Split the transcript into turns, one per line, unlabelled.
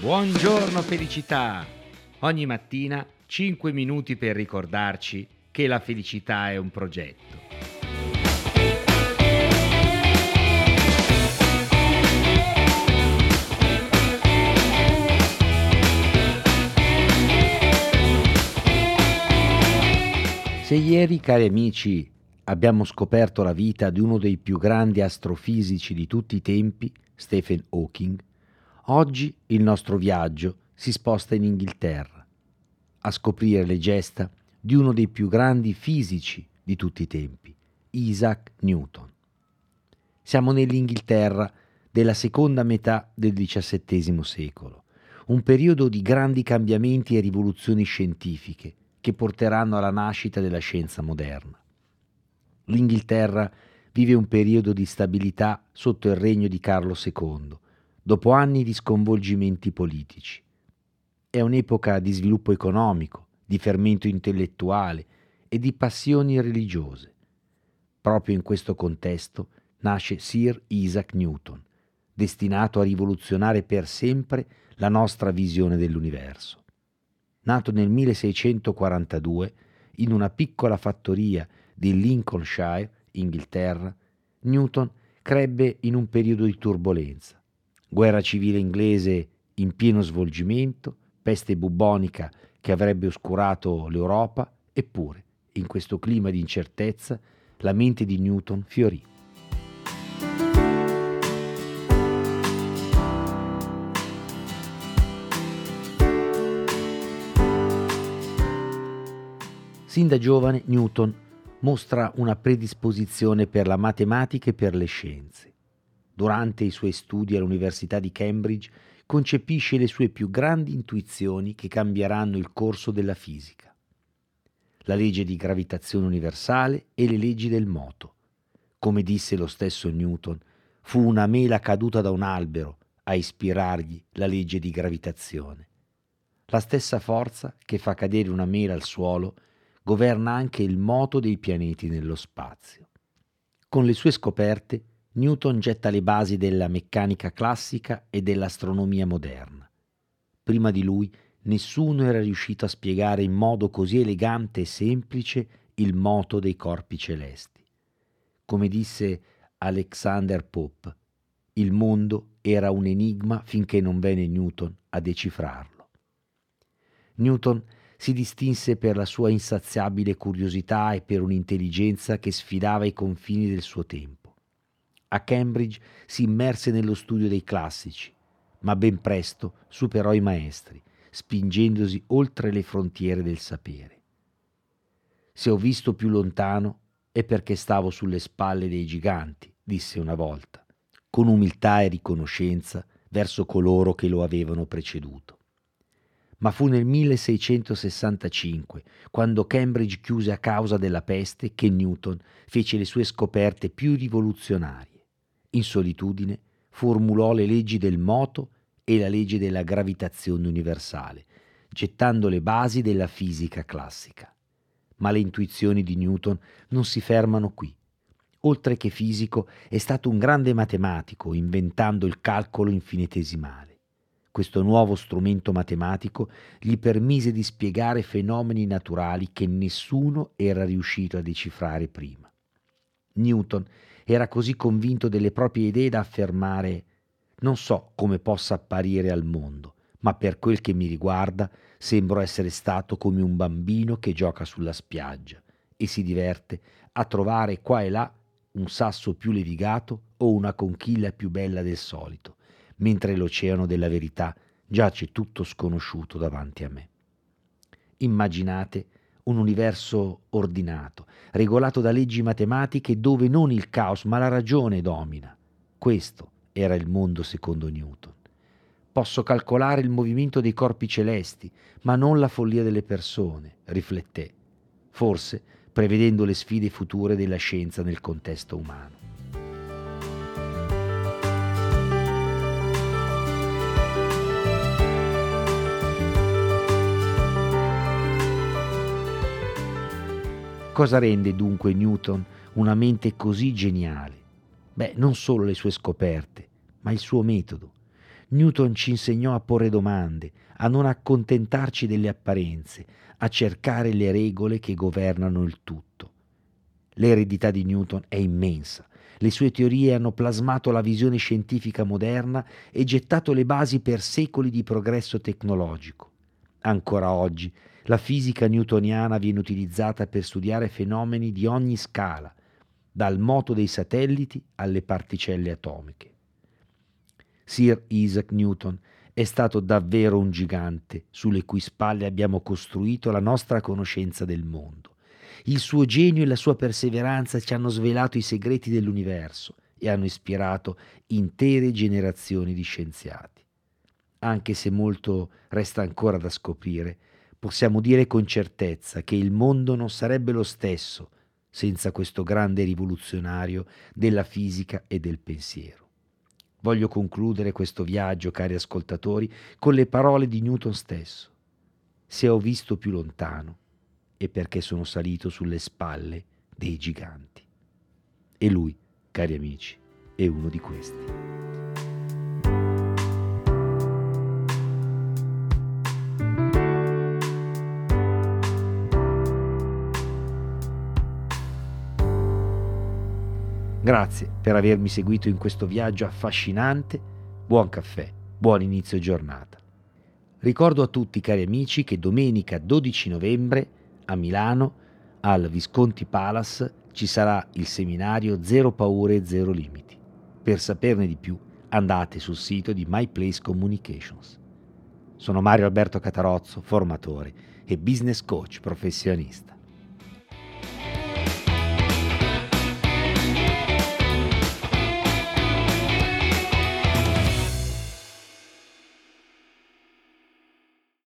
Buongiorno felicità! Ogni mattina 5 minuti per ricordarci che la felicità è un progetto. Se ieri, cari amici, abbiamo scoperto la vita di uno dei più grandi astrofisici di tutti i tempi, Stephen Hawking, oggi il nostro viaggio si sposta in Inghilterra a scoprire le gesta di uno dei più grandi fisici di tutti i tempi, Isaac Newton. Siamo nell'Inghilterra della seconda metà del XVII secolo, un periodo di grandi cambiamenti e rivoluzioni scientifiche che porteranno alla nascita della scienza moderna. L'Inghilterra vive un periodo di stabilità sotto il regno di Carlo II, dopo anni di sconvolgimenti politici. È un'epoca di sviluppo economico, di fermento intellettuale e di passioni religiose. Proprio in questo contesto nasce Sir Isaac Newton, destinato a rivoluzionare per sempre la nostra visione dell'universo nato nel 1642 in una piccola fattoria di Lincolnshire, Inghilterra, Newton crebbe in un periodo di turbolenza. Guerra civile inglese in pieno svolgimento, peste bubbonica che avrebbe oscurato l'Europa, eppure, in questo clima di incertezza, la mente di Newton fiorì. Sin da giovane Newton mostra una predisposizione per la matematica e per le scienze. Durante i suoi studi all'Università di Cambridge concepisce le sue più grandi intuizioni che cambieranno il corso della fisica. La legge di gravitazione universale e le leggi del moto. Come disse lo stesso Newton, fu una mela caduta da un albero a ispirargli la legge di gravitazione. La stessa forza che fa cadere una mela al suolo governa anche il moto dei pianeti nello spazio. Con le sue scoperte, Newton getta le basi della meccanica classica e dell'astronomia moderna. Prima di lui nessuno era riuscito a spiegare in modo così elegante e semplice il moto dei corpi celesti. Come disse Alexander Pope, il mondo era un enigma finché non venne Newton a decifrarlo. Newton si distinse per la sua insaziabile curiosità e per un'intelligenza che sfidava i confini del suo tempo. A Cambridge si immerse nello studio dei classici, ma ben presto superò i maestri, spingendosi oltre le frontiere del sapere. Se ho visto più lontano è perché stavo sulle spalle dei giganti, disse una volta, con umiltà e riconoscenza verso coloro che lo avevano preceduto ma fu nel 1665, quando Cambridge chiuse a causa della peste, che Newton fece le sue scoperte più rivoluzionarie. In solitudine formulò le leggi del moto e la legge della gravitazione universale, gettando le basi della fisica classica. Ma le intuizioni di Newton non si fermano qui. Oltre che fisico, è stato un grande matematico, inventando il calcolo infinitesimale. Questo nuovo strumento matematico gli permise di spiegare fenomeni naturali che nessuno era riuscito a decifrare prima. Newton era così convinto delle proprie idee da affermare non so come possa apparire al mondo, ma per quel che mi riguarda sembro essere stato come un bambino che gioca sulla spiaggia e si diverte a trovare qua e là un sasso più levigato o una conchiglia più bella del solito mentre l'oceano della verità giace tutto sconosciuto davanti a me. Immaginate un universo ordinato, regolato da leggi matematiche dove non il caos ma la ragione domina. Questo era il mondo secondo Newton. Posso calcolare il movimento dei corpi celesti, ma non la follia delle persone, rifletté, forse prevedendo le sfide future della scienza nel contesto umano. Cosa rende dunque Newton una mente così geniale? Beh, non solo le sue scoperte, ma il suo metodo. Newton ci insegnò a porre domande, a non accontentarci delle apparenze, a cercare le regole che governano il tutto. L'eredità di Newton è immensa. Le sue teorie hanno plasmato la visione scientifica moderna e gettato le basi per secoli di progresso tecnologico. Ancora oggi la fisica newtoniana viene utilizzata per studiare fenomeni di ogni scala, dal moto dei satelliti alle particelle atomiche. Sir Isaac Newton è stato davvero un gigante sulle cui spalle abbiamo costruito la nostra conoscenza del mondo. Il suo genio e la sua perseveranza ci hanno svelato i segreti dell'universo e hanno ispirato intere generazioni di scienziati. Anche se molto resta ancora da scoprire, possiamo dire con certezza che il mondo non sarebbe lo stesso senza questo grande rivoluzionario della fisica e del pensiero. Voglio concludere questo viaggio, cari ascoltatori, con le parole di Newton stesso. Se ho visto più lontano è perché sono salito sulle spalle dei giganti. E lui, cari amici, è uno di questi. Grazie per avermi seguito in questo viaggio affascinante. Buon caffè, buon inizio giornata. Ricordo a tutti cari amici che domenica 12 novembre a Milano, al Visconti Palace, ci sarà il seminario Zero paure e zero limiti. Per saperne di più andate sul sito di My Place Communications. Sono Mario Alberto Catarozzo, formatore e business coach professionista.